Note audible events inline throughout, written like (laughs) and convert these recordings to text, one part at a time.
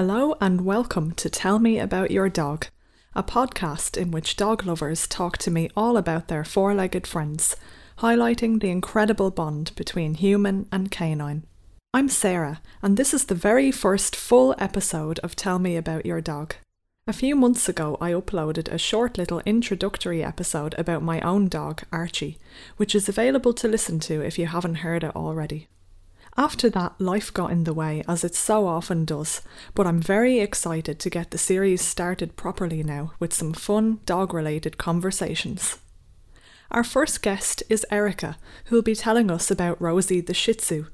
Hello and welcome to Tell Me About Your Dog, a podcast in which dog lovers talk to me all about their four legged friends, highlighting the incredible bond between human and canine. I'm Sarah, and this is the very first full episode of Tell Me About Your Dog. A few months ago, I uploaded a short little introductory episode about my own dog, Archie, which is available to listen to if you haven't heard it already. After that, life got in the way, as it so often does, but I'm very excited to get the series started properly now with some fun dog related conversations. Our first guest is Erika, who'll be telling us about Rosie the Shih Tzu.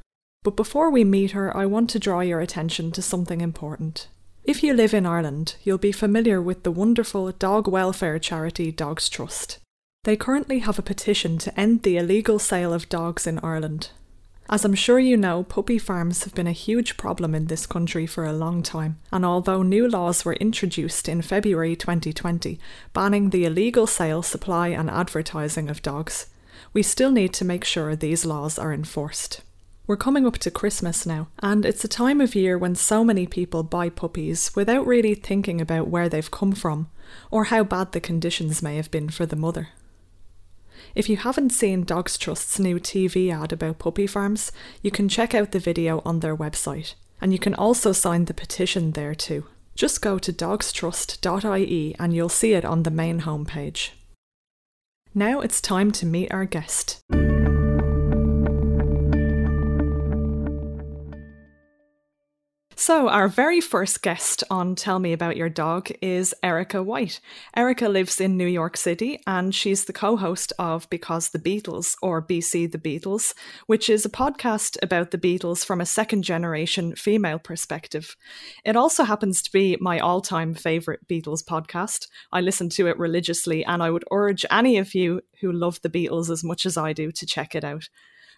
But before we meet her, I want to draw your attention to something important. If you live in Ireland, you'll be familiar with the wonderful dog welfare charity Dogs Trust. They currently have a petition to end the illegal sale of dogs in Ireland. As I'm sure you know, puppy farms have been a huge problem in this country for a long time, and although new laws were introduced in February 2020 banning the illegal sale, supply, and advertising of dogs, we still need to make sure these laws are enforced. We're coming up to Christmas now, and it's a time of year when so many people buy puppies without really thinking about where they've come from or how bad the conditions may have been for the mother. If you haven't seen Dogs Trust's new TV ad about puppy farms, you can check out the video on their website. And you can also sign the petition there too. Just go to dogstrust.ie and you'll see it on the main homepage. Now it's time to meet our guest. So, our very first guest on Tell Me About Your Dog is Erika White. Erika lives in New York City and she's the co host of Because the Beatles, or BC the Beatles, which is a podcast about the Beatles from a second generation female perspective. It also happens to be my all time favourite Beatles podcast. I listen to it religiously and I would urge any of you who love the Beatles as much as I do to check it out.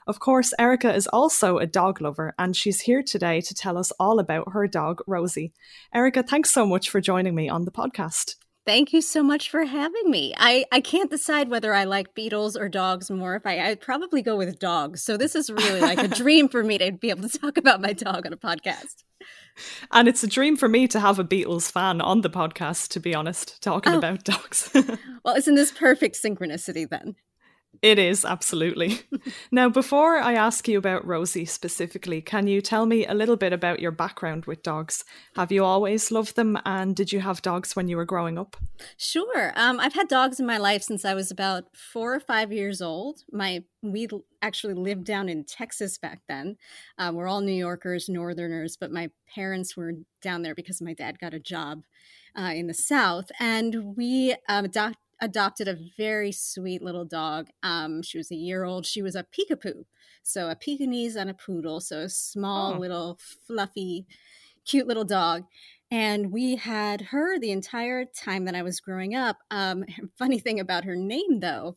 Of course, Erika is also a dog lover, and she's here today to tell us all about her dog, Rosie. Erika, thanks so much for joining me on the podcast. Thank you so much for having me. I, I can't decide whether I like Beatles or dogs more. If I I'd probably go with dogs. So this is really like a (laughs) dream for me to be able to talk about my dog on a podcast. And it's a dream for me to have a Beatles fan on the podcast, to be honest, talking oh. about dogs. (laughs) well, isn't this perfect synchronicity then? It is, absolutely. (laughs) now, before I ask you about Rosie specifically, can you tell me a little bit about your background with dogs? Have you always loved them and did you have dogs when you were growing up? Sure. Um, I've had dogs in my life since I was about four or five years old. My we actually lived down in Texas back then. Um, we're all New Yorkers, Northerners, but my parents were down there because my dad got a job uh, in the South. And we um, adopted a very sweet little dog. Um, she was a year old. She was a peekapoo, so a Pekingese and a poodle, so a small oh. little fluffy, cute little dog. And we had her the entire time that I was growing up. Um, (laughs) funny thing about her name, though,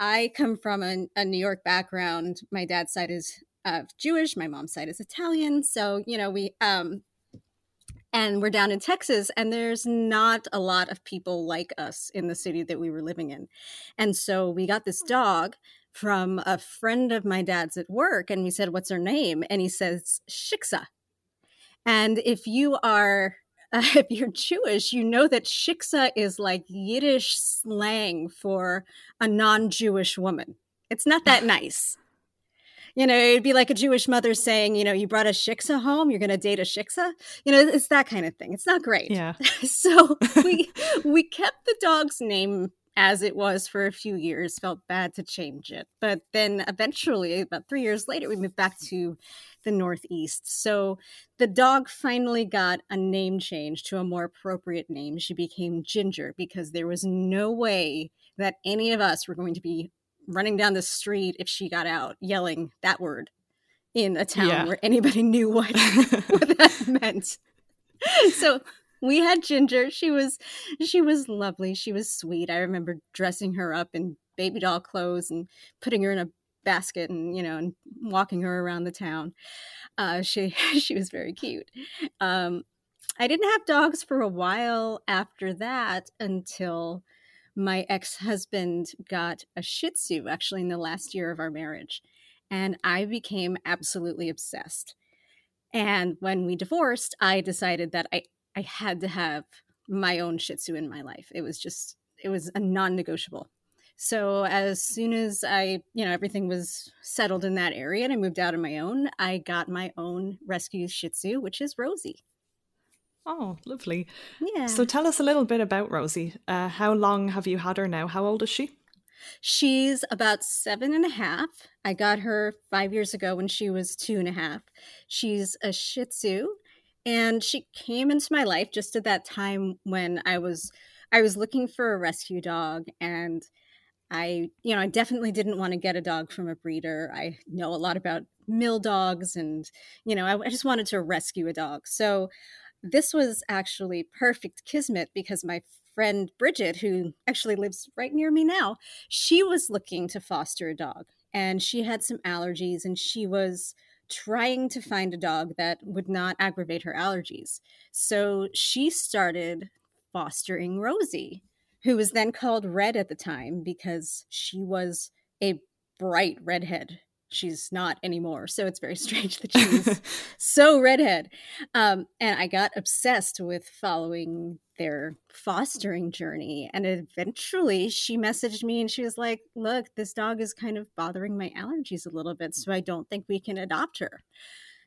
I come from a, a New York background. My dad's side is uh, Jewish. My mom's side is Italian. So you know, we um, and we're down in Texas, and there's not a lot of people like us in the city that we were living in. And so we got this dog from a friend of my dad's at work, and we said, What's her name? And he says, Shiksa. And if you are uh, (laughs) if you're Jewish, you know that shiksa is like Yiddish slang for a non-Jewish woman. It's not that (laughs) nice. You know, it'd be like a Jewish mother saying, you know, you brought a shiksa home, you're going to date a shiksa. You know, it's that kind of thing. It's not great. Yeah. (laughs) so we (laughs) we kept the dog's name as it was for a few years. Felt bad to change it, but then eventually, about three years later, we moved back to the Northeast. So the dog finally got a name change to a more appropriate name. She became Ginger because there was no way that any of us were going to be running down the street if she got out yelling that word in a town yeah. where anybody (laughs) knew what, (laughs) what that meant. So we had Ginger. She was she was lovely. She was sweet. I remember dressing her up in baby doll clothes and putting her in a basket and you know and walking her around the town. Uh, she (laughs) she was very cute. Um, I didn't have dogs for a while after that until my ex husband got a Shih Tzu actually in the last year of our marriage, and I became absolutely obsessed. And when we divorced, I decided that I, I had to have my own Shih Tzu in my life. It was just, it was a non negotiable. So as soon as I, you know, everything was settled in that area and I moved out on my own, I got my own rescue Shih Tzu, which is Rosie. Oh, lovely. Yeah. So tell us a little bit about Rosie. Uh, how long have you had her now? How old is she? She's about seven and a half. I got her five years ago when she was two and a half. She's a Shih Tzu, and she came into my life just at that time when I was I was looking for a rescue dog, and I, you know, I definitely didn't want to get a dog from a breeder. I know a lot about mill dogs, and you know, I, I just wanted to rescue a dog. So this was actually perfect kismet because my friend Bridget, who actually lives right near me now, she was looking to foster a dog and she had some allergies and she was trying to find a dog that would not aggravate her allergies. So she started fostering Rosie, who was then called Red at the time because she was a bright redhead she's not anymore. So it's very (laughs) strange that she's (laughs) so redhead. Um, and I got obsessed with following their fostering journey. And eventually she messaged me and she was like, Look, this dog is kind of bothering my allergies a little bit. So I don't think we can adopt her.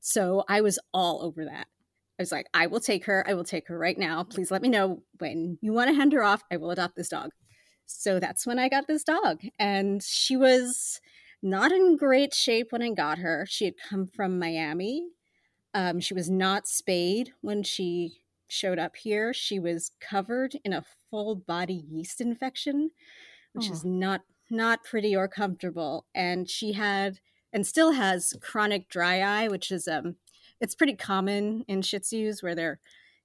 So I was all over that. I was like, I will take her. I will take her right now. Please let me know when you want to hand her off. I will adopt this dog. So that's when I got this dog. And she was not in great shape when I got her. She had come from Miami. Um, she was not spayed when she showed up here. She was covered in a full body yeast infection, which oh. is not not pretty or comfortable. And she had and still has chronic dry eye, which is um it's pretty common in Shih Tzus where their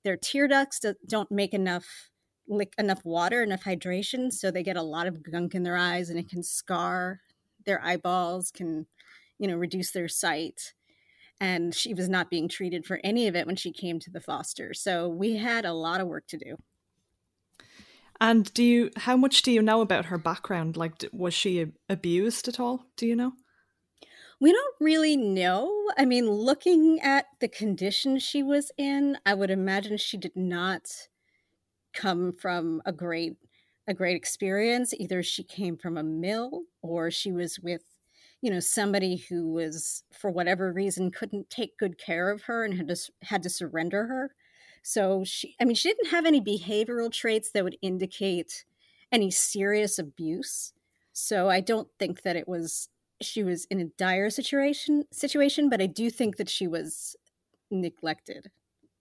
their tear ducts don't make enough lick enough water, enough hydration, so they get a lot of gunk in their eyes, and it can scar their eyeballs can you know reduce their sight and she was not being treated for any of it when she came to the foster. So we had a lot of work to do. And do you how much do you know about her background? Like was she abused at all? Do you know? We don't really know. I mean looking at the condition she was in i would imagine she did not come from a great a great experience. Either she came from a mill or she was with, you know, somebody who was, for whatever reason, couldn't take good care of her and had to had to surrender her. So she, I mean, she didn't have any behavioral traits that would indicate any serious abuse. So I don't think that it was she was in a dire situation situation, but I do think that she was neglected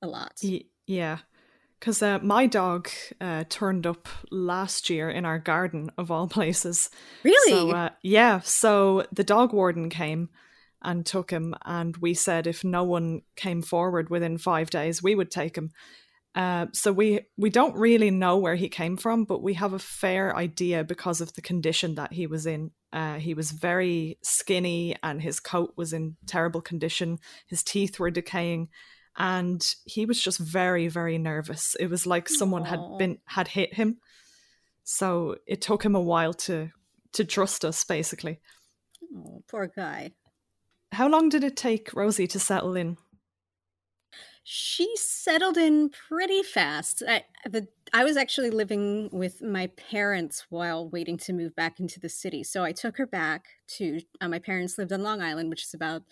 a lot. Yeah. Because uh, my dog uh, turned up last year in our garden, of all (laughs) places. Really? So, uh, yeah. So the dog warden came and took him, and we said if no one came forward within five days, we would take him. Uh, so we we don't really know where he came from, but we have a fair idea because of the condition that he was in. Uh, he was very skinny, and his coat was in terrible condition. His teeth were decaying, and he was just very very nervous. It was like someone Aww. had been had hit him. So it took him a while to to trust us basically. Oh poor guy. How long did it take rosie to settle in? She settled in pretty fast. I, the, I was actually living with my parents while waiting to move back into the city. So i took her back to uh, my parents lived on long island which is about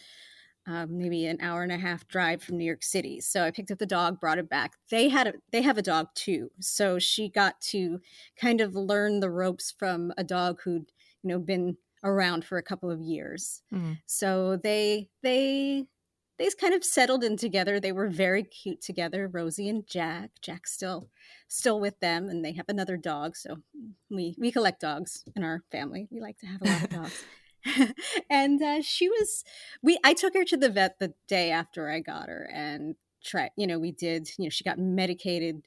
um, maybe an hour and a half drive from New York City. So I picked up the dog, brought it back. They had a, they have a dog too, so she got to kind of learn the ropes from a dog who'd you know been around for a couple of years. Mm. So they they they kind of settled in together. They were very cute together, Rosie and Jack. Jack's still still with them, and they have another dog. So we we collect dogs in our family. We like to have a lot of (laughs) dogs. (laughs) and uh, she was we i took her to the vet the day after i got her and try you know we did you know she got medicated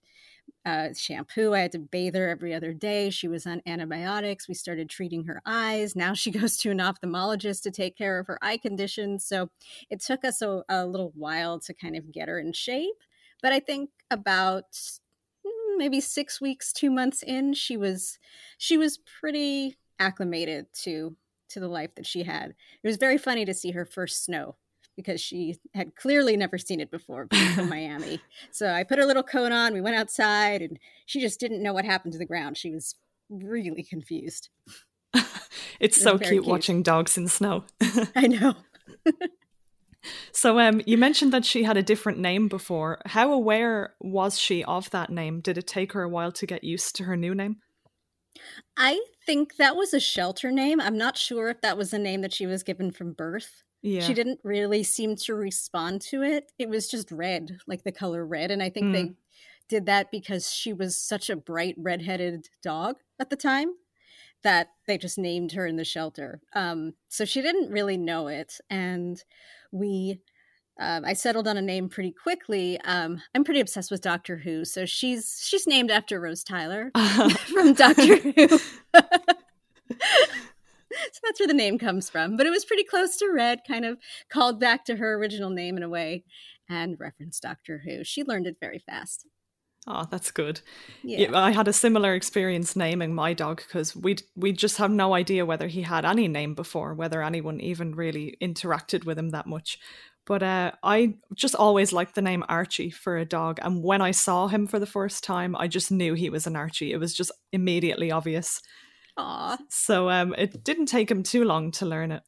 uh, shampoo. I had to bathe her every other day. She was on antibiotics. We started treating her eyes. Now she (laughs) goes to an ophthalmologist to take care of her eye condition. So it took us a, a little while to kind of get her in shape but i think about mm, maybe six weeks two months in she was she was pretty acclimated to to the life that she had. It was very funny to see her first snow because she had clearly never seen it before being from (laughs) Miami. So I put her little coat on, we went outside, and she just didn't know what happened to the ground. She was really confused. (laughs) it's it so cute, cute watching dogs in snow. (laughs) I know. so um you mentioned that she had a different name before. How aware was she of that name? Did it take her a while to get used to her new name? I think that was a shelter name. I'm not sure if that was a name that she was given from birth. Yeah. She didn't really seem to respond to it. It was just red, like the color red. And I think mm. they did that because she was such a bright redheaded dog at the time that they just named her in the shelter. Um, so she didn't really know it. And we um, I settled on a name pretty quickly. Um, I'm pretty obsessed with Doctor Who, so she's she's named after Rose Tyler (laughs) (laughs) from Doctor (laughs) Who. so that's where the name comes from. But it was pretty close to Red, kind of called back to her original name in a way, and referenced Doctor Who. She learned it very fast. Oh, that's good. Yeah. I had a similar experience naming my dog because we we just have no idea whether he had any name before, whether anyone even really interacted with him that much. But uh, I just always liked the name Archie for a dog. And when I saw him for the first time, I just knew he was an Archie. It was just immediately obvious. Aww. So um, it didn't take him too long to learn it.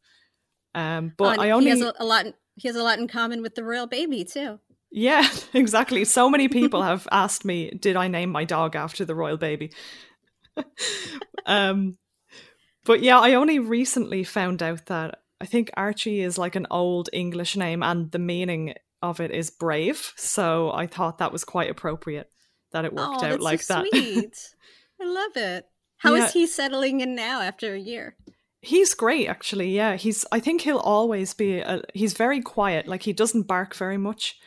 Um, but oh, I only he has a, a lot. He has a lot in common with the royal baby too. Yeah, (laughs) exactly. So many (laughs) people have asked me, "Did I name my dog after the royal baby?" (laughs) um, but yeah, I only recently found out that I think Archie is like an old English name, and the meaning of it is brave. So I thought that was quite appropriate that it worked oh, out like so that. Sweet. (laughs) I love it. How yeah. is he settling in now after a year? He's great, actually. Yeah, he's. I think he'll always be. A, he's very quiet. Like he doesn't bark very much,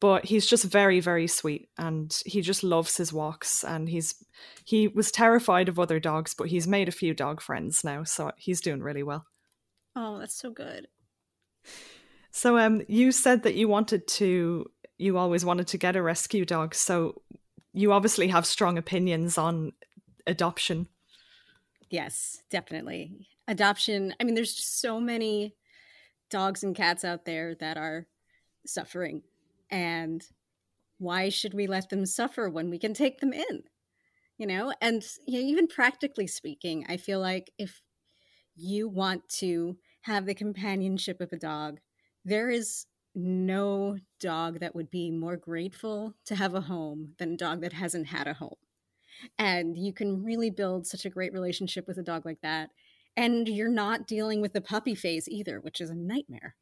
but he's just very, very sweet, and he just loves his walks. And he's he was terrified of other dogs, but he's made a few dog friends now, so he's doing really well. Oh, that's so good. So um you said that you wanted to you always wanted to get a rescue dog. So you obviously have strong opinions on adoption. Yes, definitely. Adoption, I mean there's just so many dogs and cats out there that are suffering and why should we let them suffer when we can take them in? You know, and you know, even practically speaking, I feel like if you want to have the companionship of a dog, there is no dog that would be more grateful to have a home than a dog that hasn't had a home. And you can really build such a great relationship with a dog like that. And you're not dealing with the puppy phase either, which is a nightmare.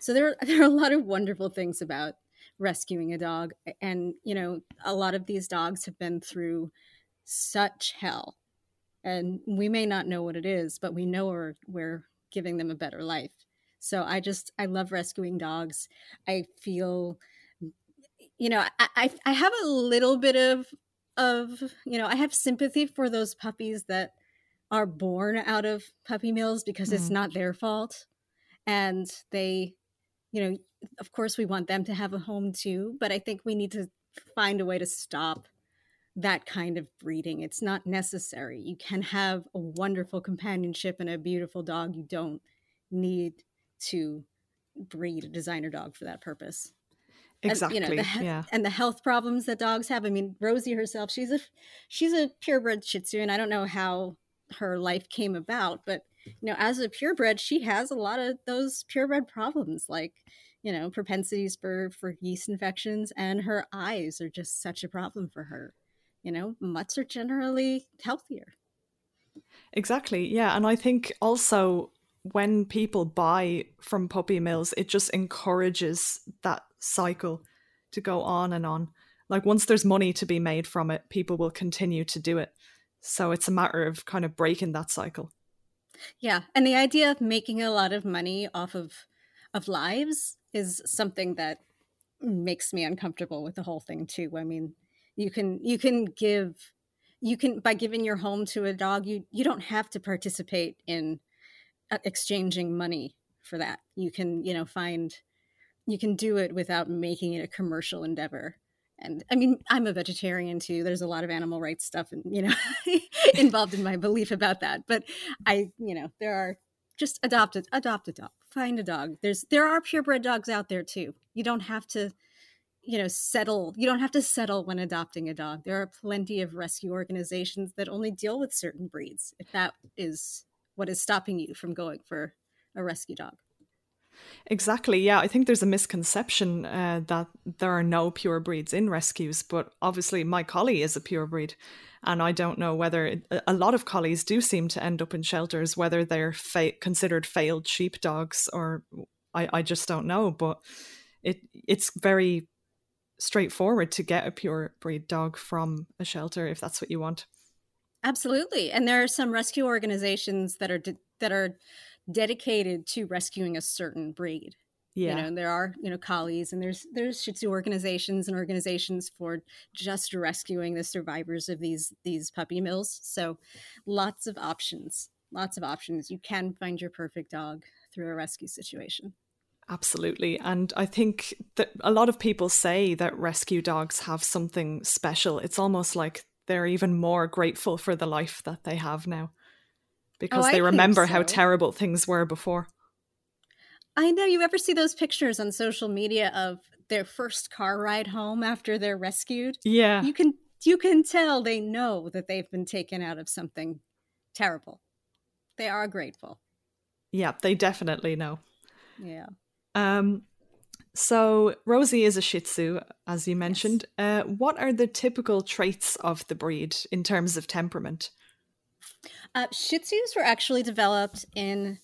So there, (laughs) there are a lot of wonderful things about rescuing a dog. And, you know, a lot of these dogs have been through such hell and we may not know what it is but we know we're, we're giving them a better life. So i just i love rescuing dogs. I feel you know i i, I have a little bit of of you know i have sympathy for those puppies that are born out of puppy mills because mm. it's not their fault. And they you know of course we want them to have a home too but i think we need to find a way to stop that kind of breeding. It's not necessary. You can have a wonderful companionship and a beautiful dog. You don't need to breed a designer dog for that purpose. Exactly. And, you know, the, yeah. And the health problems that dogs have. I mean, Rosie herself, she's a she's a purebred Shih Tzu, and I don't know how her life came about, but you know, as a purebred, she has a lot of those purebred problems, like you know, propensities for for yeast infections, and her eyes are just such a problem for her you know, mutts are generally healthier. Exactly. Yeah. And I think also when people buy from puppy mills, it just encourages that cycle to go on and on. Like once there's money to be made from it, people will continue to do it. So it's a matter of kind of breaking that cycle. Yeah. And the idea of making a lot of money off of of lives is something that makes me uncomfortable with the whole thing too. I mean, you can you can give you can by giving your home to a dog you you don't have to participate in uh, exchanging money for that you can you know find you can do it without making it a commercial endeavor and i mean i'm a vegetarian too there's a lot of animal rights stuff and you know (laughs) involved in my belief about that but i you know there are just adopt it adopt a dog find a dog. There's there are purebred dogs out there too. You don't have to you know settle you don't have to settle when adopting a dog there are plenty of rescue organizations that only deal with certain breeds if that is what is stopping you from going for a rescue dog Exactly. Yeah, I think there's a misconception uh, that there are no pure breeds in rescues, but obviously my collie is a pure breed, and I don't know whether it, a lot of collies do seem to end up in shelters, whether they're fa- considered failed sheep dogs or I, I just don't know. But it it's very straightforward to get a pure breed dog from a shelter if that's what you want. Absolutely, and there are some rescue organizations that are de- that are dedicated to rescuing a certain breed. Yeah. You know, there are, you know, collies and there's there's Shih Tzu organizations and organizations for just rescuing the survivors of these these puppy mills. So lots of options. Lots of options. You can find your perfect dog through a rescue situation. Absolutely. And I think that a lot of people say that rescue dogs have something special. It's almost like they're even more grateful for the life that they have now oh, because oh, they remember so. how terrible things were before. I know. You ever see those pictures on social media of their first car ride home after they're rescued? Yeah. You can you can tell they know that they've been taken out of something terrible. They are grateful. Yeah, they definitely know. Yeah. Um, so Rosie is a Shih Tzu, as you mentioned. Yes. Uh, what are the typical traits of the breed in terms of temperament? Uh, Shih Tzus were actually developed in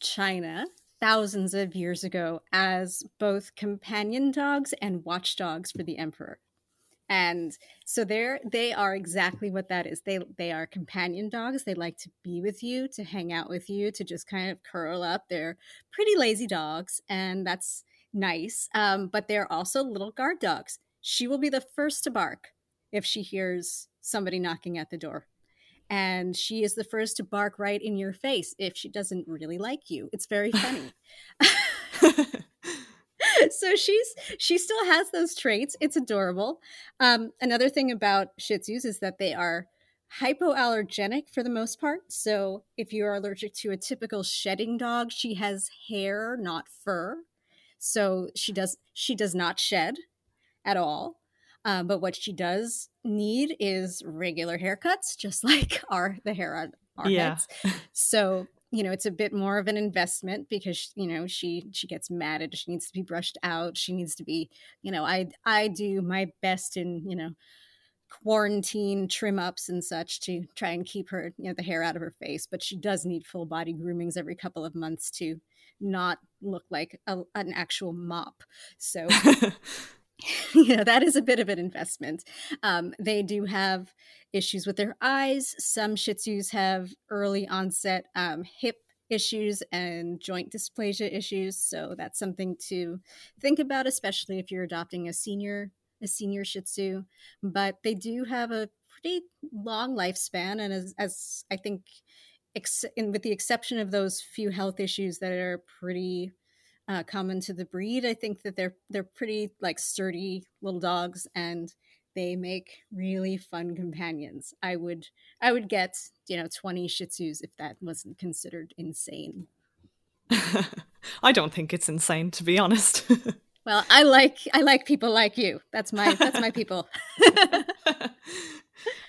China thousands of years ago as both companion dogs and watchdogs for the emperor. And so they're they are exactly what that is. They they are companion dogs. They like to be with you, to hang out with you, to just kind of curl up. They're pretty lazy dogs, and that's nice. Um, but they're also little guard dogs. She will be the first to bark if she hears somebody knocking at the door. And she is the first to bark right in your face if she doesn't really like you. It's very funny. (laughs) (laughs) (laughs) (laughs) so she's she still has those traits. It's adorable. Um, another thing about Shih Tzus is that they are hypoallergenic for the most part. So if you are allergic to a typical shedding dog, she has hair, not fur. So she does she does not shed at all. Uh, but what she does need is regular haircuts, just (laughs) like our the hair on our yeah. heads. So you know it's a bit more of an investment because you know she she gets matted she needs to be brushed out she needs to be you know i i do my best in you know quarantine trim ups and such to try and keep her you know the hair out of her face but she does need full body groomings every couple of months to not look like a, an actual mop. So, (laughs) (laughs) know, that is a bit of an investment. Um, they do have issues with their eyes. Some Shih Tzus have early onset um, hip issues and joint dysplasia issues. So that's something to think about, especially if you're adopting a senior a senior Shih Tzu. But they do have a pretty long lifespan, and as, as I think ex- in, with the exception of those few health issues that are pretty uh, common to the breed, I think that they're they're pretty like sturdy little dogs, and they make really fun companions. I would I would get you know twenty Shih Tzus if that wasn't considered insane. (laughs) I don't think it's insane, to be honest. (laughs) well, I like I like people like you. That's my that's my people. (laughs)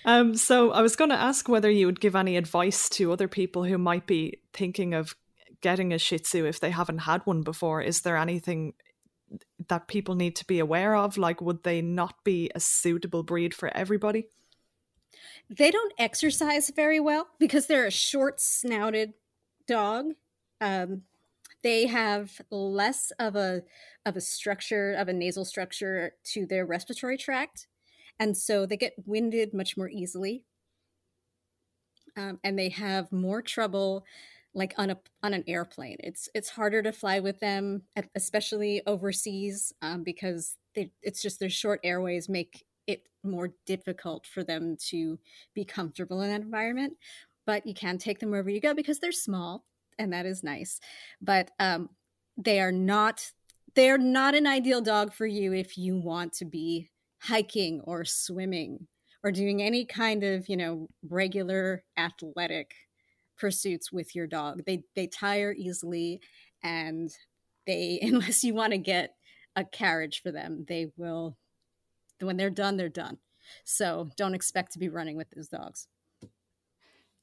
Um, so I was going to ask whether you would give any advice to other people who might be thinking of getting a Shih Tzu if they haven't had one before. Is there anything that people need to be aware of? Like, would they not be a suitable breed for everybody? They don't exercise very well because they're a short snouted dog. Um, they have less of a of a structure of a nasal structure to their respiratory tract and so they get winded much more easily um, and they have more trouble like on a on an airplane. It's it's harder to fly with them especially overseas um, because they, it's just their short airways make it more difficult for them to be comfortable in that environment. But you can take them wherever you go because they're small and that is nice. But um, they are not they're not an ideal dog for you if you want to be hiking or swimming or doing any kind of, you know, regular athletic pursuits with your dog. They they tire easily and they (laughs) unless you want to get a carriage for them, they will when they're done, they're done. So don't expect to be running with those dogs.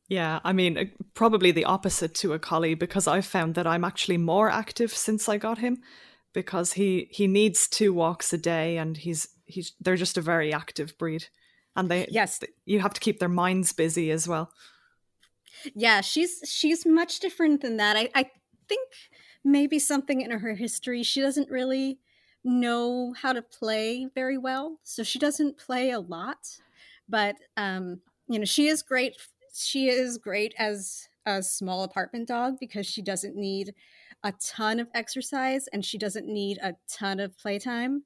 Yeah, I mean, uh, probably the opposite to a collie because I've found that I'm actually more active since I got him because he he needs two walks a day and he's he's they're just a very active breed and they yes you have to keep their minds busy as well yeah she's she's much different than that. I i think maybe something in her history she doesn't really know how to play very well so she doesn't play a lot but um you know she is great she is great as a small apartment dog because she doesn't need a ton of exercise and she doesn't need a ton of playtime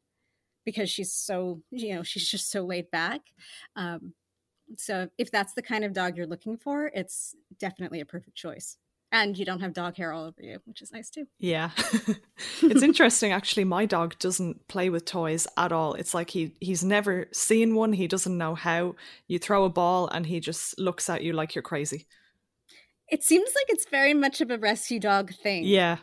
because she's so you know she's just so laid back um, so if that's the kind of dog you're looking for it's definitely a perfect choice. And you don't have dog hair all over you which is nice too. Yeah. (laughs) It's (laughs) interesting actually my dog doesn't play with toys at all. It's like he he's never seen one. He doesn't know how. You throw a ball and he just looks at you like you're crazy. It seems like it's very much of a rescue dog thing. Yeah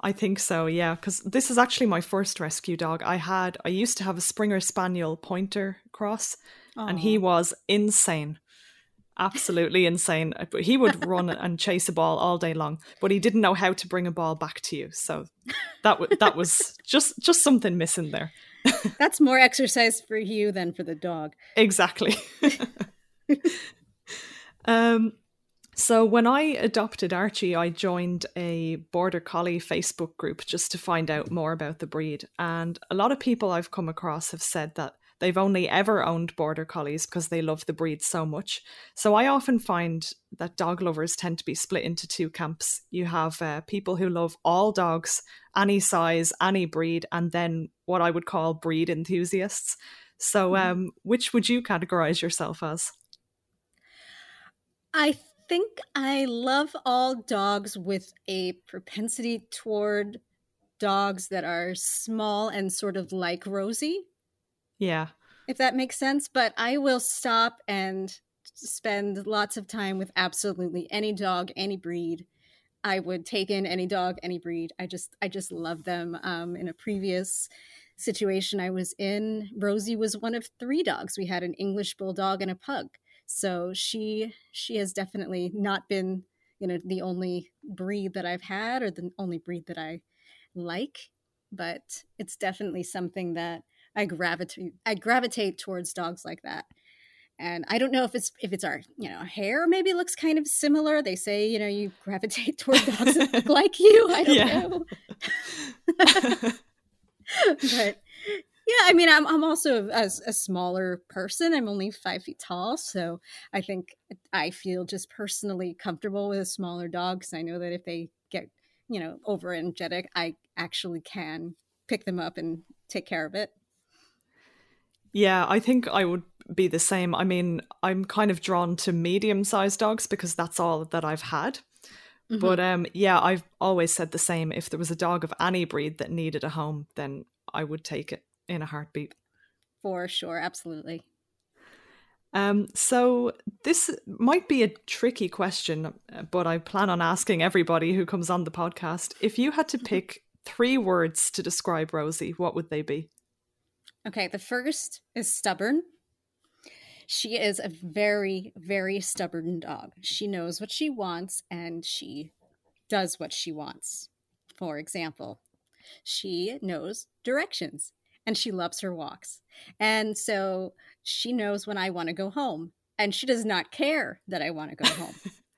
I think so, yeah, because this is actually my first rescue dog. I had, I used to have a Springer Spaniel Pointer cross, Aww. and he was insane, absolutely insane. Uh, but he would run and chase a ball all day long, but he didn't know how to bring a ball back to you. So that w- that was (laughs) just just something missing there. (laughs) That's more exercise for you than for the dog. Exactly. (laughs) um, so when I adopted Archie, I joined a border collie Facebook group just to find out more about the breed. And a lot of people I've come across have said that they've only ever owned border collies because they love the breed so much. So I often find that dog lovers tend to be split into two camps. You have uh, people who love all dogs, any size, any breed, and then what I would call breed enthusiasts. So, mm-hmm. um, which would you categorize yourself as? I think I love all dogs with a propensity toward dogs that are small and sort of like Rosie. Yeah. If that makes sense. But I will stop and spend lots of time with absolutely any dog, any breed. I would take in any dog, any breed. I just I just love them. Um, in a previous situation I was in, Rosie was one of three dogs. We had an English bulldog and a pug. So she she has definitely not been you know the only breed that I've had or the only breed that I like, but it's definitely something that I gravitate I gravitate towards dogs like that. And I don't know if it's if it's our you know hair maybe looks kind of similar. They say you know you gravitate toward dogs that (laughs) look like you. I don't know. (laughs) (laughs) but yeah, I mean, I'm I'm also a, a, smaller person. I'm only five feet tall, so I think I feel just personally comfortable with a smaller dog because I know that if they get you know over energetic, I actually can pick them up and take care of it. Yeah, I think I would be the same. I mean, I'm kind of drawn to medium-sized dogs because that's all that I've had. Mm-hmm. But um, yeah, I've always said the same. If there was a dog of any breed that needed a home, then I would take it in a heartbeat. For sure, absolutely. Um, so this might be a tricky question, but I plan on asking everybody who comes on the podcast. If you had to (laughs) pick three words to describe Rosie, what would they be? Okay, the first is stubborn. She is a very, very stubborn dog. She knows what she wants and she does what she wants. For example, she knows directions and she loves her walks. And so she knows when I want to go home, and she does not care that I want to go home.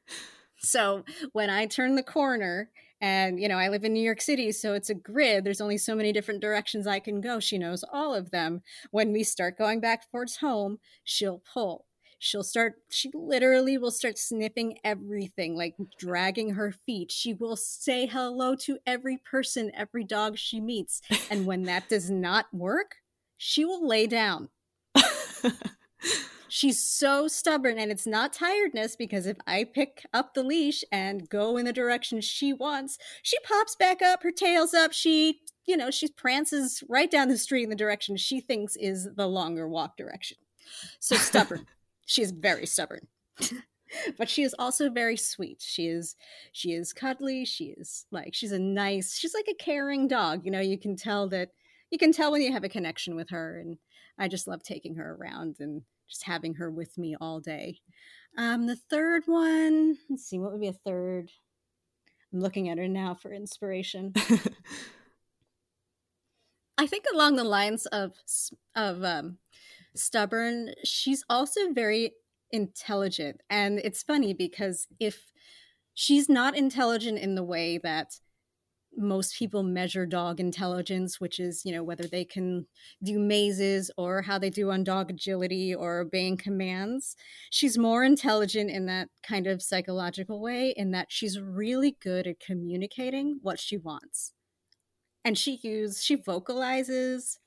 (laughs) so when I turn the corner, and you know, I live in New York City, so it's a grid. There's only so many different directions I can go. She knows all of them. When we start going back towards home, she'll pull she'll start she literally will start sniffing everything like dragging her feet. She will say hello to every person every dog she meets and when that (laughs) does not work she will lay down. (laughs) She's so stubborn and it's not tiredness because if i pick up the leash and go in the direction she wants she pops back up her tail's up she you know she prances right down the street in the direction she thinks is the longer walk direction. So stubborn She's very stubborn. (laughs) but she is also very sweet. She is she is cuddly. She is like she's a nice. She's like a caring dog. You know, you can tell that you can tell when you have a connection with her. And I just love taking her around and just having her with me all day. Um, the third one, let's see, what would be a third? I'm looking at her now for inspiration. (laughs) I think along the lines of of um, stubborn, she's also very intelligent, and it's funny because if she's not intelligent in the way that most people measure dog intelligence, which is, you know, whether they can do mazes or how they do on dog agility or obeying commands. She's more intelligent in that kind of psychological way, in that she's really good at communicating what she wants. And she uses, she vocalizes,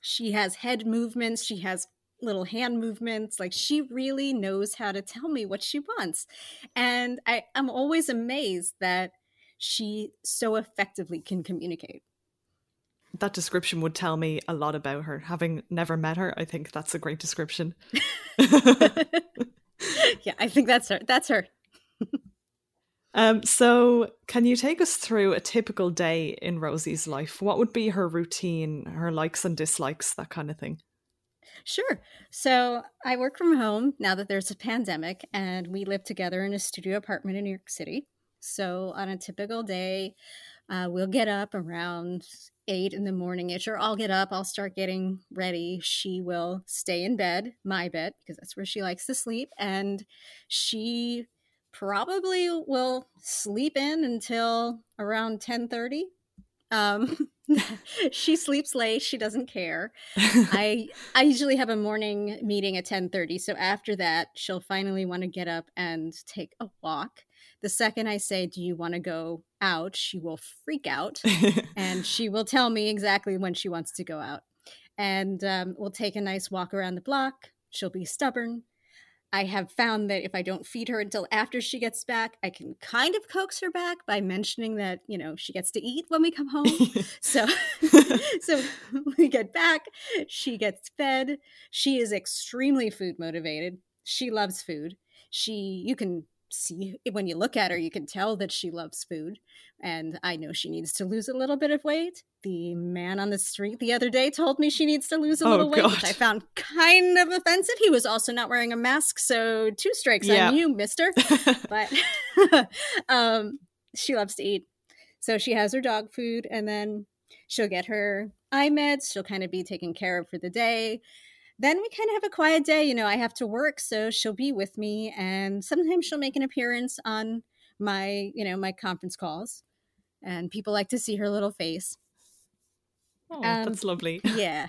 she has head movements, she has little hand movements. Like she really knows how to tell me what she wants. And I, I'm always amazed that she so effectively can communicate. That description would tell me a lot about her. Having never met her, I think that's a great description. (laughs) yeah, I think that's her. That's her. Um, so, can you take us through a typical day in Rosie's life? What would be her routine, her likes and dislikes, that kind of thing? Sure. So I work from home now that there's a pandemic, and we live together in a studio apartment in New York City. So on a typical day, uh, we'll get up around eight in the morning ish, or I'll get up, I'll start getting ready. She will stay in bed, my bed, because that's where she likes to sleep. And she probably will sleep in until around 10 30. Um, (laughs) she sleeps late she doesn't care (laughs) i i usually have a morning meeting at 10:30 so after that she'll finally want to get up and take a walk the second I say, Do you want to go out? she will freak out and she will tell me exactly when she wants to go out. And um, we'll take a nice walk around the block. She'll be stubborn. I have found that if I don't feed her until after she gets back, I can kind of coax her back by mentioning that, you know, she gets to eat when we come home. (laughs) so (laughs) so we get back, she gets fed. She is extremely food motivated. She loves food. She you can see when you look at her you can tell that she loves food and i know she needs to lose a little bit of weight. The man on the street the other day told me she needs to lose a oh, little weight which i found kind of offensive. He was also not wearing a mask so two strikes yeah. on you mister. (laughs) But (laughs) um, she loves to eat. So she has her dog food and then she'll get her eye meds. She'll kind of be taken care of for the day then we kind of have a quiet day. You know, I have to work, so she'll be with me, and sometimes she'll make an appearance on my, you know, my conference calls, and people like to see her little face. Oh, um, that's lovely. (laughs) yeah.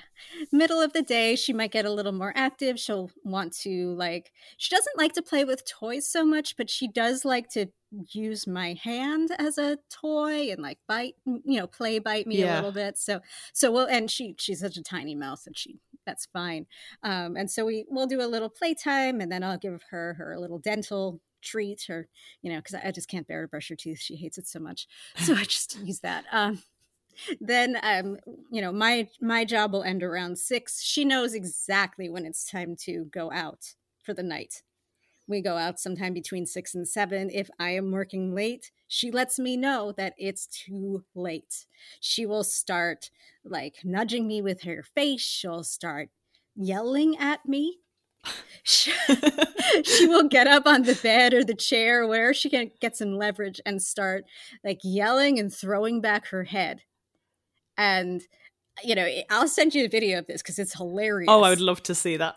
Middle of the day, she might get a little more active. She'll want to, like, she doesn't like to play with toys so much, but she does like to use my hand as a toy and, like, bite, you know, play bite me yeah. a little bit. So, so we'll, and she, she's such a tiny mouse and she that's fine. Um, and so we we'll do a little playtime, and then I'll give her her little dental treat, or you know, because I just can't bear to brush her teeth. She hates it so much, so I just use that. Um, then um, you know, my my job will end around six. She knows exactly when it's time to go out for the night. We go out sometime between six and seven. If I am working late, she lets me know that it's too late. She will start like nudging me with her face. She'll start yelling at me. (laughs) she, she will get up on the bed or the chair where she can get some leverage and start like yelling and throwing back her head. And you know, I'll send you a video of this because it's hilarious. Oh, I would love to see that.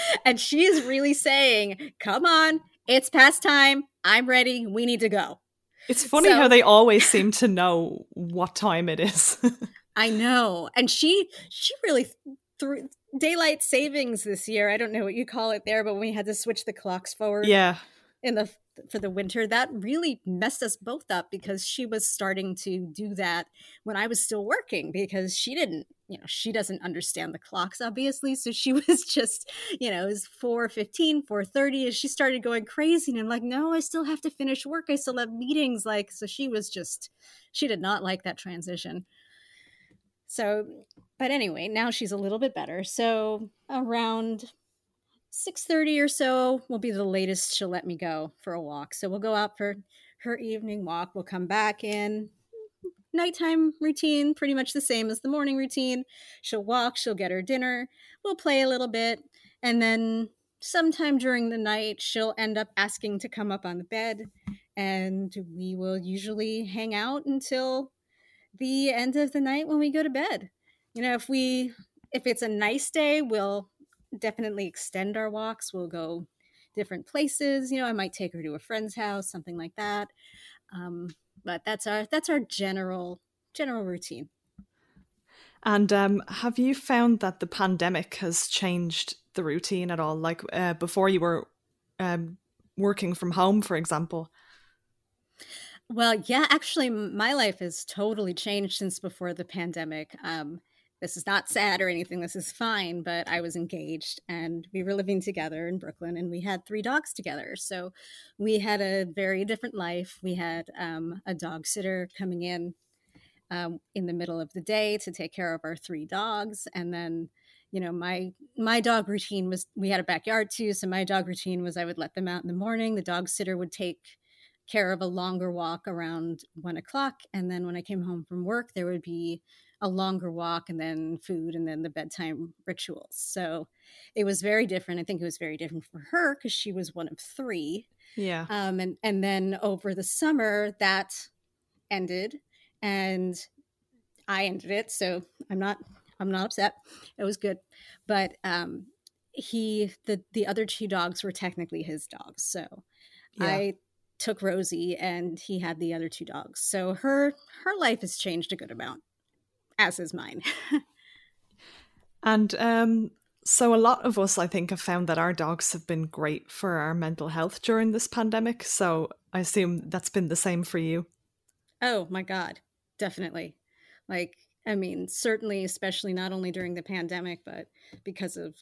(laughs) and she is really saying, Come on, it's past time. I'm ready. We need to go. It's funny so, how they always seem to know what time it is. (laughs) I know. And she she really threw daylight savings this year. I don't know what you call it there, but when we had to switch the clocks forward. Yeah. In the for the winter that really messed us both up because she was starting to do that when i was still working because she didn't you know she doesn't understand the clocks obviously. So she (laughs) was just you know it was 4.15 4.30 and she started going crazy and i'm like no i still have to finish work. I still have meetings. Like so she was just she did not like that transition. So but anyway now she's a little bit better. So around 6:30 or so will be the latest she'll let me go for a walk. So we'll go out for her evening walk. We'll come back in. Nighttime routine, pretty much the same as the morning routine. She'll walk, she'll get her dinner, we'll play a little bit, and then sometime during the night, she'll end up asking to come up on the bed, and we will usually hang out until the end of the night when we go to bed. You know, if we if it's a nice day, we'll definitely extend our walks. We'll go different places. You know, I might take her to a friend's house, something like that. Um, but that's our that's our general general routine. And um, have you found that the pandemic has changed the routine at all? Like uh, before, you were um, working from home, for example. Well, yeah, actually, my life has totally changed since before the pandemic. Um, this is not sad or anything. This is fine. But I was engaged and we were living together in Brooklyn and we had three dogs together. So we had a very different life. We had um, a dog sitter coming in um, in the middle of the day to take care of our three dogs. And then, you know, my my dog routine was we had a backyard too. So my dog routine was I would let them out in the morning. The dog sitter would take care of a longer walk around one o'clock. And then when I came home from work, there would be a longer walk and then food and then the bedtime rituals. So it was very different. I think it was very different for her because she was one of three. Yeah. Um, and and then over the summer that ended, and I ended it. So I'm not I'm not upset. It was good, but um, he the the other two dogs were technically his dogs. So yeah. I took Rosie and he had the other two dogs. So her her life has changed a good amount as is mine. (laughs) and um, so, a lot of us, I think, have found that our dogs have been great for our mental health during this pandemic. So, I assume that's been the same for you. Oh, my God. Definitely. Like, I mean, certainly, especially not only during the pandemic, but because of,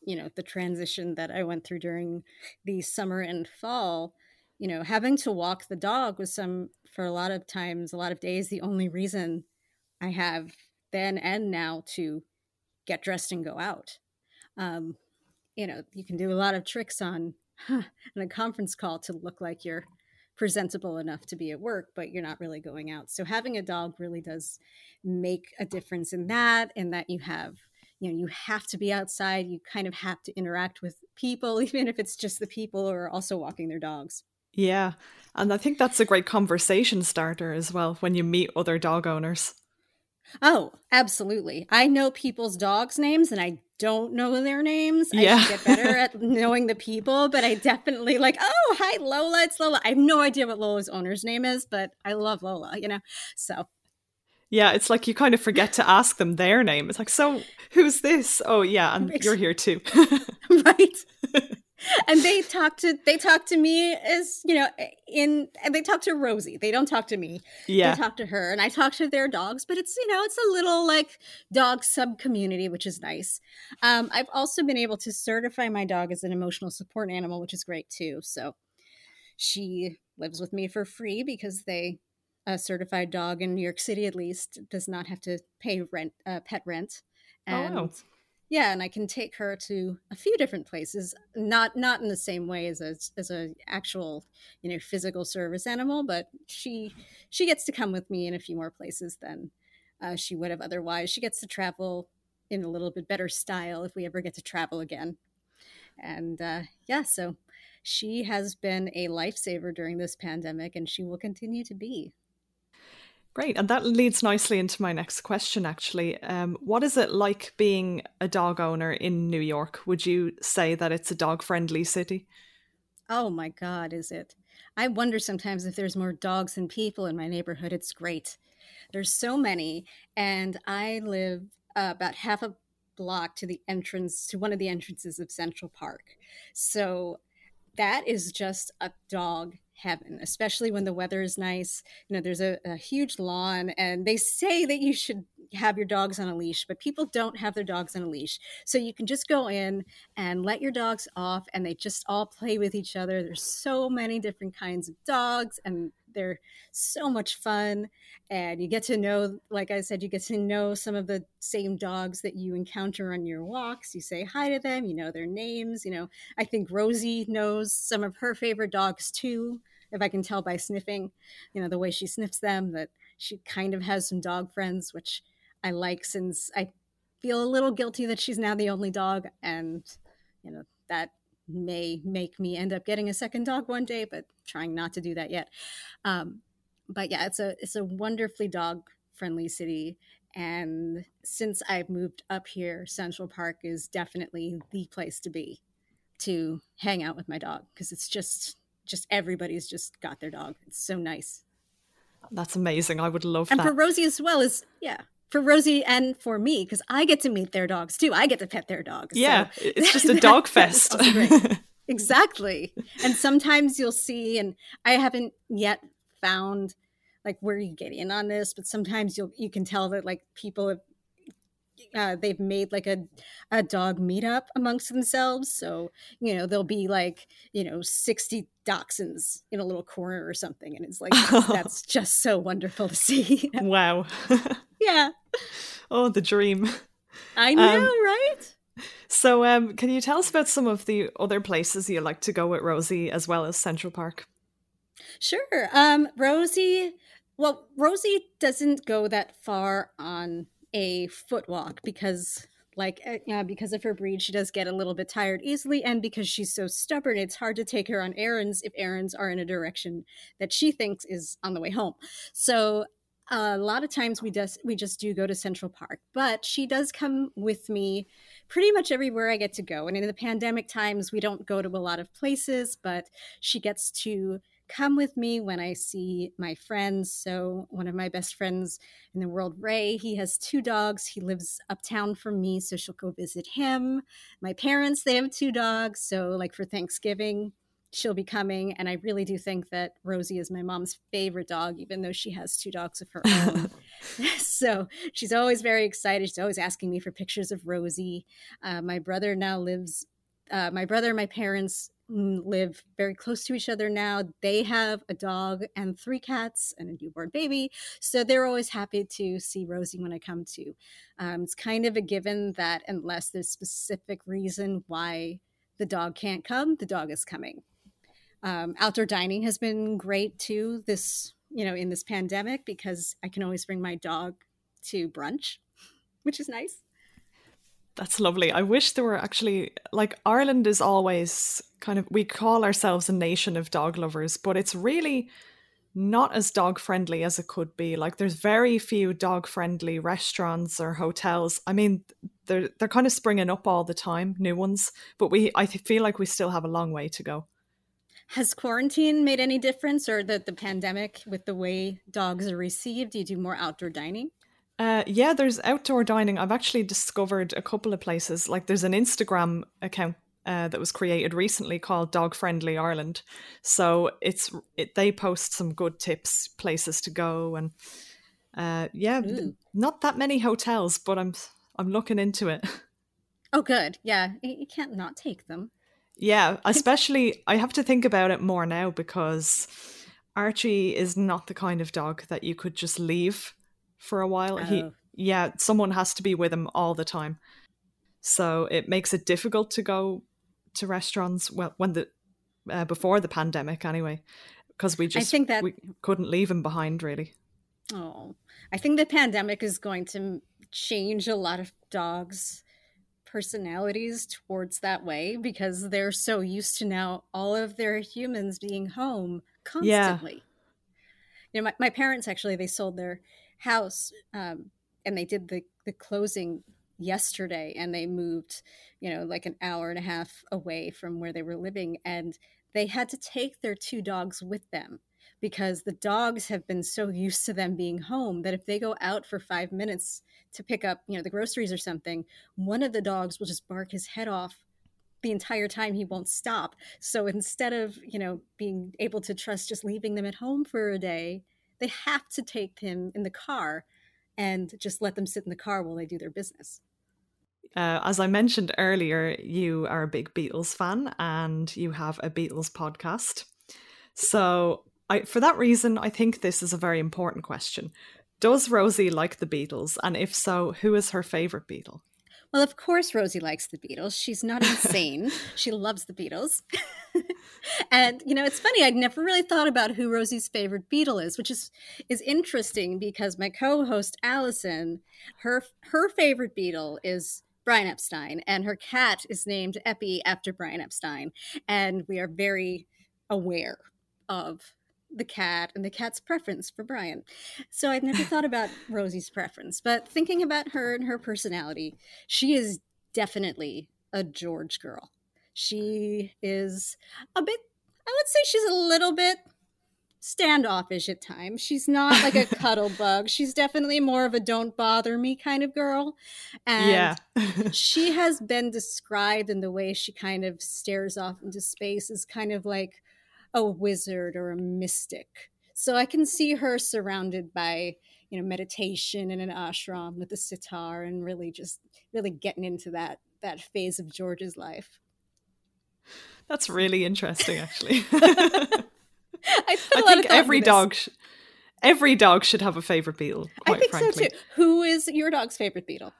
you know, the transition that I went through during the summer and fall, you know, having to walk the dog was some, for a lot of times, a lot of days, the only reason I have then and now to get dressed and go out. Um, you know, you can do a lot of tricks on huh, (laughs) on a conference call to look like you're presentable enough to be at work, but you're not really going out. So having a dog really does make a difference in that, and that you have, you know, you have to be outside. You kind of have to interact with people, (laughs) even if it's just the people who are also walking their dogs. Yeah. And I think that's a great conversation starter as well when you meet other dog owners. Oh, absolutely. I know people's dogs' names and I don't know their names. Yeah. I get better (laughs) at knowing the people, but I definitely like, oh, hi, Lola. It's Lola. I have no idea what Lola's owner's name is, but I love Lola, you know? So. Yeah, it's like you kind of forget to ask them their name. It's like, so who's this? Oh, yeah, and (laughs) you're here too. right. And they talk to they talk to me as you know in and they talk to rosie. They don't talk to me. Yeah. they talk to her and i talk to their dogs but it's you know it's a little like dog sub community which is nice. Um, i've also been able to certify my dog as an emotional support animal which is great too. So she lives with me for free because they a certified dog in new york city at least does not have to pay rent uh, pet rent. And oh, wow yeah and i can take her to a few different places not not in the same way as a as a actual you know physical service animal but she she gets to come with me in a few more places than uh, she would have otherwise. She gets to travel in a little bit better style if we ever get to travel again. And uh, yeah so she has been a lifesaver during this pandemic and she will continue to be Great. And that leads nicely into my next question, actually. Um, what is it like being a dog owner in New York? Would you say that it's a dog friendly city? Oh my God, is it? I wonder sometimes if there's more dogs than people in my neighborhood. It's great. There's so many. And I live uh, about half a block to the entrance, to one of the entrances of Central Park. So that is just a dog heaven, especially when the weather is nice. You know, there's a, a, huge lawn, and they say that you should have your dogs on a leash, but people don't have their dogs on a leash. So you can just go in and let your dogs off, and they just all play with each other. There's so many different kinds of dogs, and they're so much fun and you get to know like i said you get to know some of the same dogs that you encounter on your walks you say hi to them you know their names you know i think rosie knows some of her favorite dogs too if i can tell by sniffing you know the way she sniffs them that she kind of has some dog friends which i like since i feel a little guilty that she's now the only dog and you know that may make me end up getting a second dog one day, but trying not to do that yet. Um, but yeah, it's a it's a wonderfully dog friendly city, and since I've moved up here, Central Park is definitely the place to be to hang out with my dog because it's just just everybody's just got their dog. It's so nice. That's amazing. I would love and that. And for Rosie as well is yeah, for Rosie and for me because I get to meet their dogs too. I get to pet their dogs. Yeah, so it's just a (laughs) dog fest. (laughs) exactly. And sometimes you'll see, and I haven't yet found like where you get in on this, but sometimes you'll you can tell that like people have uh, they've made like a, a dog meetup amongst themselves. So, you know, there'll be like, you know, 60 dachshunds in a little corner or something. And it's like, that's (laughs) just so wonderful to see. (laughs) wow. (laughs) yeah. Oh, the dream. I know, um, right? So, um, can you tell us about some of the other places you like to go with Rosie as well as Central Park? Sure. Um, Rosie, well, Rosie doesn't go that far on a foot walk because like uh, because of her breed she does get a little bit tired easily and because she's so stubborn it's hard to take her on errands if errands are in a direction that she thinks is on the way home. So a lot of times we just we just do go to central park but she does come with me pretty much everywhere i get to go. And in the pandemic times we don't go to a lot of places but she gets to come with me when I see my friends. So, one of my best friends in the world, Ray, he has two dogs. He lives uptown from me, so she'll go visit him. My parents, they have two dogs. So, like for Thanksgiving, she'll be coming. And I really do think that Rosie is my mom's favorite dog, even though she has two dogs of her own. (laughs) (laughs) so, she's always very excited. She's always asking me for pictures of Rosie. Uh, my brother now lives. Uh, my brother and my parents live very close to each other now. They have a dog and three cats and a newborn baby. So they're always happy to see Rosie when I come to. Um, it's kind of a given that unless there's specific reason why the dog can't come, the dog is coming. Um, outdoor dining has been great too this you know in this pandemic because I can always bring my dog to brunch, (laughs) which is nice. That's lovely. I wish there were actually like Ireland is always kind of we call ourselves a nation of dog lovers, but it's really not as dog friendly as it could be. Like there's very few dog friendly restaurants or hotels. I mean, they're they're kind of springing up all the time, new ones, but we I feel like we still have a long way to go. Has quarantine made any difference or the the pandemic with the way dogs are received? Do you do more outdoor dining? Uh, yeah, there's outdoor dining. I've actually discovered a couple of places. Like there's an Instagram account uh, that was created recently called Dog Friendly Ireland. So it's it, they post some good tips, places to go, and uh, yeah, not that many hotels, but I'm I'm looking into it. (laughs) Oh, good. Yeah, you can't not take them. Yeah, (laughs) especially I have to think about it more now because Archie is not the kind of dog that you could just leave for a while. Oh. He yeah, someone has to be with him all the time. So it makes it difficult to go to restaurants well when the uh, before the pandemic anyway because we just I think that we couldn't leave him behind really. Oh, I think the pandemic is going to change a lot of dogs personalities towards that way because they're so used to now all of their humans being home constantly. Yeah. You know, my, my parents actually they sold their house um, and they did the, the closing yesterday and they moved you know like an hour and a half away from where they were living and they had to take their two dogs with them because the dogs have been so used to them being home that if they go out for five minutes to pick up you know the groceries or something one of the dogs will just bark his head off the entire time he won't stop. So instead of you know being able to trust just leaving them at home for a day they have to take him in the car and just let them sit in the car while they do their business. Uh, as I mentioned earlier, you are a big Beatles fan and you have a Beatles podcast. So I, for that reason, I think this is a very important question. Does Rosie like the Beatles? And if so, who is her favorite Beatle? Well, of course, Rosie likes the Beatles. She's not (laughs) insane. she loves the Beatles. (laughs) and you know, it's funny. I'd never really thought about who Rosie's favorite Beatle is, which is is interesting because my co-host Allison, her her favorite Beatle is Brian Epstein, and her cat is named Eppie after Brian Epstein, and we are very aware of the cat and the cat's preference for Brian. So I've never thought about Rosie's preference, but thinking about her and her personality, she is definitely a George girl. She is a bit, I would say she's a little bit standoffish at times. She's not like a (laughs) cuddle bug. She's definitely more of a don't bother me kind of girl. And yeah. (laughs) she has been described in the way she kind of stares off into space as kind of like a wizard or a mystic. So I can see her surrounded by, you know, meditation in an ashram with a sitar and really just really getting into that that phase of George's life. That's really interesting actually. (laughs) I, I think every dog sh- every dog should have a favorite Beatle. I think frankly. so too. Who is your dog's favorite Beatle?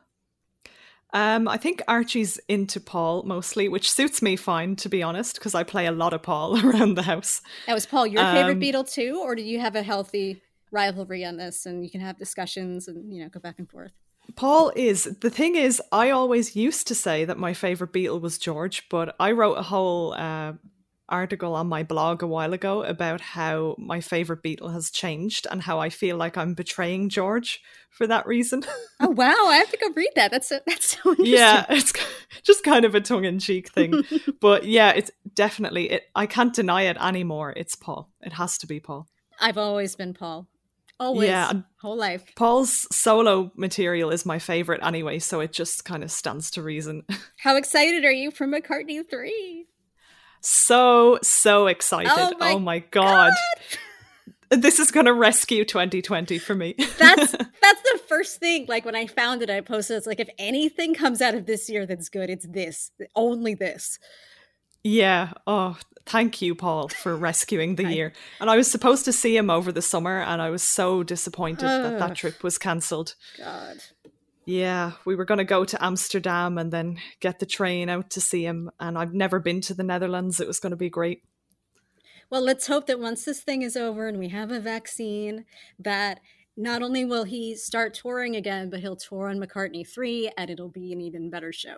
Um, I think Archie's into Paul mostly, which suits me fine, to be honest, because I play a lot of Paul (laughs) around the house. Now, was Paul your um, favorite Beatle too, or do you have a healthy rivalry on this and you can have discussions and you know go back and forth? Paul is the thing is I always used to say that my favorite Beatle was George, but I wrote a whole uh, article on my blog a while ago about how my favorite Beatle has changed and how I feel like I'm betraying George for that reason. oh (laughs) wow, I have to go read that. That's a, that's so interesting. Yeah, (laughs) it's (laughs) just kind of a tongue in cheek thing, but yeah, it's definitely it. I can't deny it anymore. It's Paul. It has to be Paul. I've always been Paul. Always. Yeah, whole life. Paul's solo material is my favorite anyway, so it just kind of stands to reason. How excited are you for McCartney 3? So so excited. Oh my, oh my god. god. This is going to rescue 2020 for me. that's (laughs) that's the first thing like when I found it I posted it's like if anything comes out of this year that's good it's this. Only this. Yeah. Oh, thank you, Paul, for rescuing the (laughs) year. And I was supposed to see him over the summer, and I was so disappointed that that trip was cancelled. God. Yeah, we were going to go to Amsterdam and then get the train out to see him. And I've never been to the Netherlands. It was going to be great. Well, let's hope that once this thing is over and we have a vaccine, that not only will he start touring again, but he'll tour on McCartney 3 and it'll be an even better show.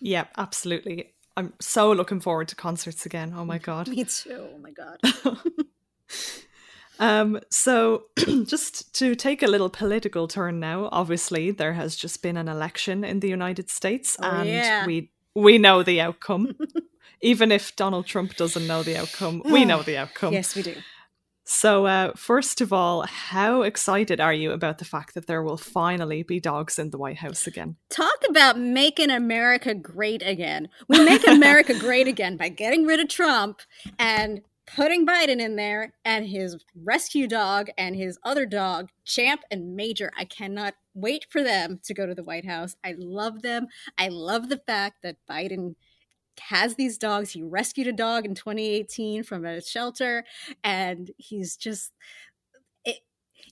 Yeah, absolutely. I'm so looking forward to concerts again. Oh my (laughs) God. Me too. Oh my God. (laughs) Um, so, (clears throat) just to take a little political turn now, obviously there has just been an election in the United States, oh, and yeah. we we know the outcome. (laughs) Even if Donald Trump doesn't know the outcome, we know the outcome. Yes, we do. So, uh, first of all, how excited are you about the fact that there will finally be dogs in the White House again? Talk about making America great again. We make America (laughs) great again by getting rid of Trump and putting Biden in there and his rescue dog and his other dog, Champ and Major. I cannot wait for them to go to the White House. I love them. I love the fact that Biden has these dogs. He rescued a dog in 2018 from a shelter and he's just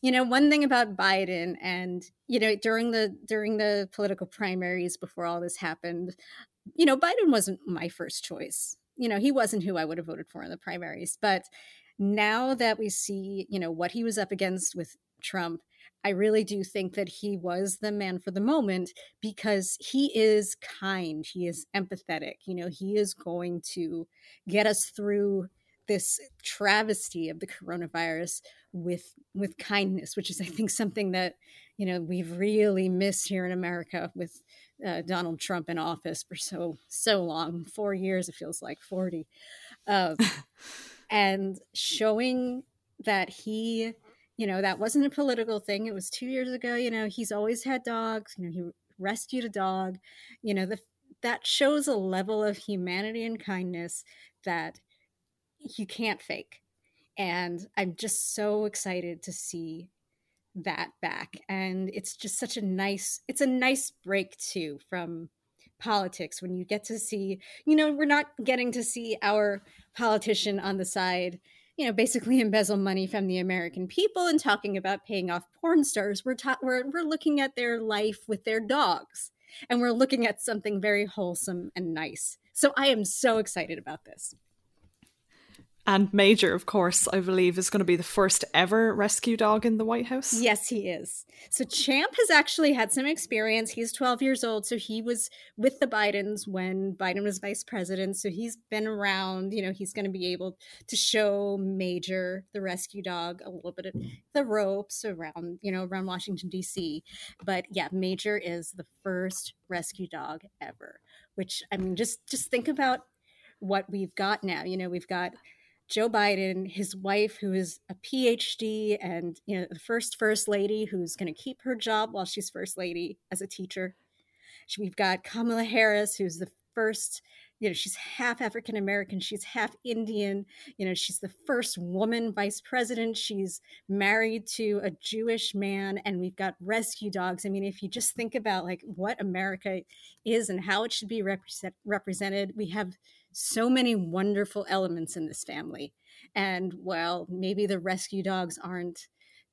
you know one thing about Biden and you know during the during the political primaries before all this happened you know Biden wasn't my first choice you know, he wasn't who I would have voted for in the primaries. But now that we see, you know, what he was up against with Trump, I really do think that he was the man for the moment because he is kind, he is empathetic, you know, he is going to get us through this travesty of the coronavirus with with kindness which is i think something that you know we've really missed here in america with uh, Donald Trump in office for so so long, four years it feels like forty, um, (laughs) and showing that he, you know, that wasn't a political thing. It was two years ago. You know, he's always had dogs. You know, he rescued a dog. You know, the that shows a level of humanity and kindness that you can't fake. And I'm just so excited to see that back and it's just such a nice it's a nice break too from politics when you get to see you know we're not getting to see our politician on the side you know, basically (laughs) embezzle money from the American people and talking about paying off porn stars. We're, ta- we're, we're looking at their life with their dogs and we're looking at something very wholesome and nice. So I am so excited about this. And Major, of course, I believe is going to be the first ever rescue dog in the White House. Yes, he is. So Champ has actually had some experience. He's 12 years old, so he was with the Bidens when Biden was vice president. So he's been around, you know, he's going to be able to show Major, the rescue dog, a little bit of the ropes around, you know, around Washington D.C. But yeah, Major is the first rescue dog ever, which I mean just just think about what we've got now. You know, we've got Joe Biden, his wife, who is a PhD, and you know the first first lady who's going to keep her job while she's first lady as a teacher. We've got Kamala Harris, who's the first. You know, she's half African American. She's half Indian. You know, she's the first woman vice president. She's married to a Jewish man, and we've got rescue dogs. I mean, if you just think about like what America is and how it should be represent, represented, we have so many wonderful elements in this family. And while maybe the rescue dogs aren't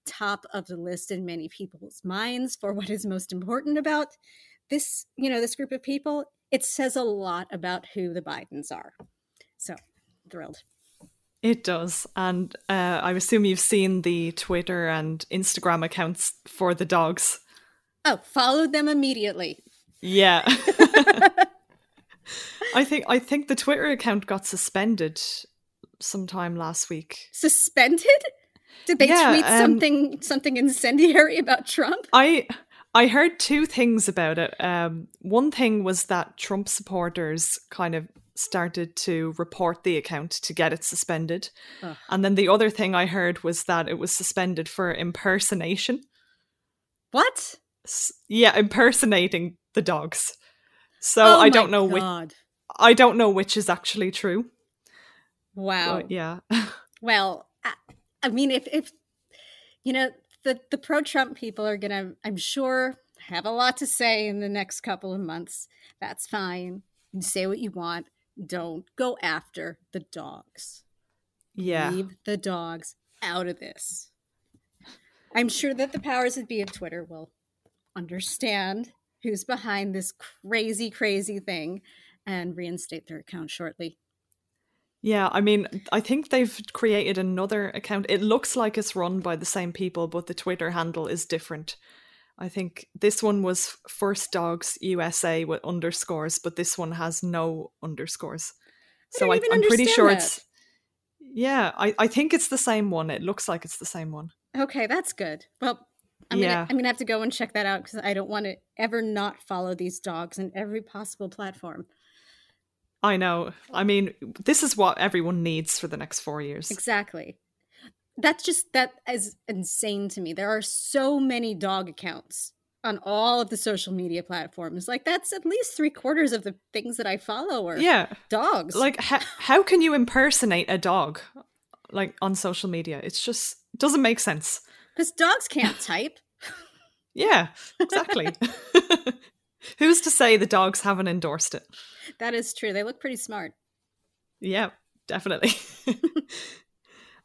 top of the list in many people's minds for what is most important about this, you know, this group of people, it says a lot about who the Bidens are. So thrilled. It does. And uh, I assume you've seen the Twitter and Instagram accounts for the dogs. Oh, followed them immediately. Yeah. (laughs) I think I think the Twitter account got suspended sometime last week. Suspended? Did they yeah, tweet um, something something incendiary about Trump? I I heard two things about it. Um, one thing was that Trump supporters kind of started to report the account to get it suspended. Ugh. And then the other thing I heard was that it was suspended for impersonation. What? S- yeah, impersonating the dogs. So oh I don't know God. which I don't know which is actually true. Wow. But yeah. (laughs) well, I, I mean, if if you know the the pro Trump people are gonna, I'm sure, have a lot to say in the next couple of months. That's fine. You say what you want. Don't go after the dogs. Yeah. Leave the dogs out of this. I'm sure that the powers that be of Twitter will understand who's behind this crazy, crazy thing and reinstate their account shortly. Yeah, I mean, I think they've created another account. It looks like it's run by the same people, but the Twitter handle is different. I think this one was First Dogs USA with underscores, but this one has no underscores. I so I, am pretty sure that. it's. Yeah, I, I think it's the same one. It looks like it's the same one. Okay, that's good. Well, I'm yeah. gonna I'm gonna have to go and check that out because I don't want to ever not follow these dogs in every possible platform. I know. I mean, this is what everyone needs for the next four years. Exactly. That's just that is insane to me. There are so many dog accounts on all of the social media platforms. Like that's at least three quarters of the things that I follow are yeah dogs. Like ha- how can you impersonate a dog like on social media? It's just it doesn't make sense. Because dogs can't type. (laughs) yeah, exactly. (laughs) (laughs) Who's to say the dogs haven't endorsed it? That is true. They look pretty smart. Yeah, definitely. (laughs)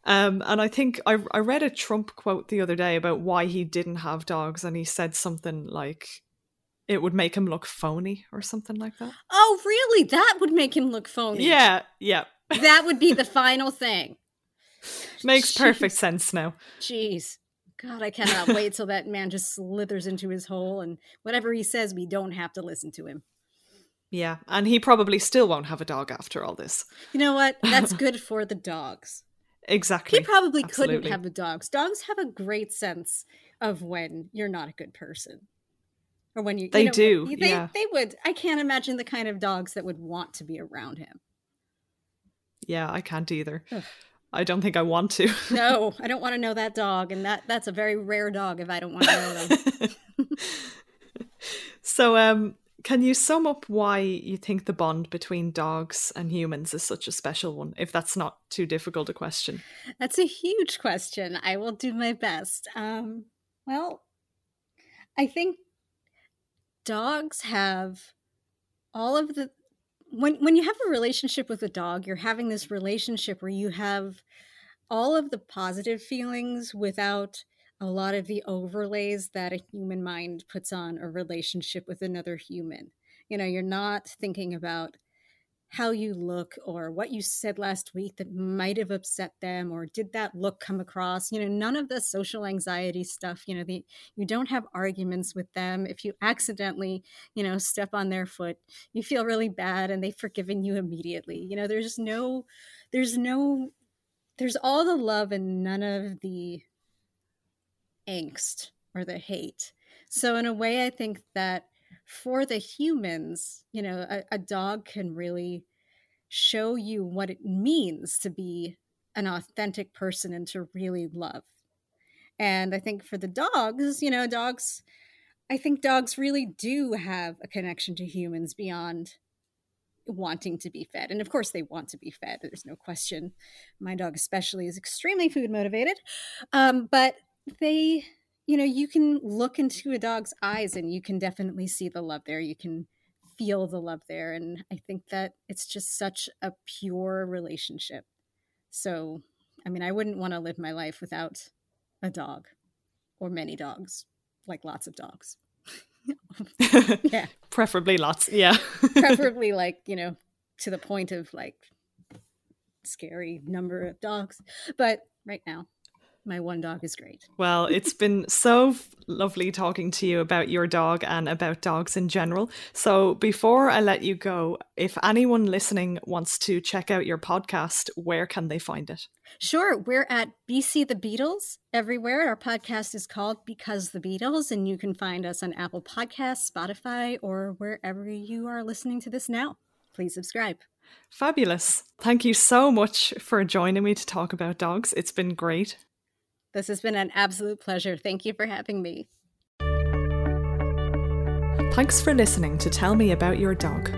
um, and I think I, I read a Trump quote the other day about why he didn't have dogs, and he said something like, it would make him look phony or something like that. Oh, really? That would make him look phony. Yeah, yeah. that would be the final thing. (laughs) Makes Jeez. perfect sense now. Jeez. God, I cannot wait till that man just slithers into his hole and whatever he says, we don't have to listen to him. Yeah, and he probably still won't have a dog after all this. You know what? That's (laughs) good for the dogs. Exactly. He probably Absolutely. couldn't have the dogs. Dogs have a great sense of when you're not a good person. Or when you They you know, do. They yeah. they would I can't imagine the kind of dogs that would want to be around him. Yeah, I can't either. I don't think I want to. (laughs) no, I don't want to know that dog, and that that's a very rare dog if I don't want to know them. (laughs) so, um, can you sum up why you think the bond between dogs and humans is such a special one? If that's not too difficult a question, that's a huge question. I will do my best. Um, well, I think dogs have all of the when when you have a relationship with a dog, you're having this relationship where you have all of the positive feelings without a lot of the overlays that a human mind puts on a relationship with another human. You know, you're not thinking about how you look or what you said last week that might have upset them or did that look come across? You know none of the social anxiety stuff you know the you don't have arguments with them. If you accidentally you know step on their foot you feel really bad and they've forgiven you immediately. You know there's no there's no there's all the love and none of the angst or the hate. So in a way i think that for the humans, you know, a, a dog can really show you what it means to be an authentic person and to really love. And I think for the dogs, you know, dogs, I think dogs really do have a connection to humans beyond wanting to be fed. And of course, they want to be fed. There's no question. My dog, especially, is extremely food motivated. Um, but they you know, you can look into a dog's eyes and you can definitely see the love there. You can feel the love there. And I think that it's just such a pure relationship. So, I mean, I wouldn't want to live my life without a dog or many dogs, like lots of dogs. (laughs) (laughs) yeah. Preferably lots. Yeah. (laughs) Preferably like, you know, to the point of like scary number of dogs. But right now, my one dog is great. Well, it's (laughs) been so lovely talking to you about your dog and about dogs in general. So, before I let you go, if anyone listening wants to check out your podcast, where can they find it? Sure. We're at BC The Beatles everywhere. Our podcast is called Because the Beatles, and you can find us on Apple Podcasts, Spotify, or wherever you are listening to this now. Please subscribe. Fabulous. Thank you so much for joining me to talk about dogs. It's been great. This has been an absolute pleasure. Thank you for having me. Thanks for listening to Tell Me About Your Dog.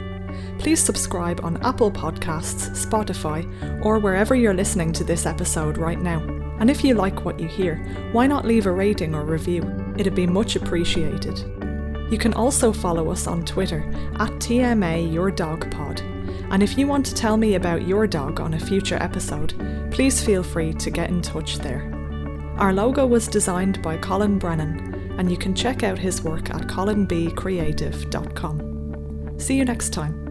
Please subscribe on Apple Podcasts, Spotify, or wherever you're listening to this episode right now. And if you like what you hear, why not leave a rating or review? It'd be much appreciated. You can also follow us on Twitter at TMA Your Dog Pod. And if you want to tell me about your dog on a future episode, please feel free to get in touch there. Our logo was designed by Colin Brennan, and you can check out his work at colinbcreative.com. See you next time.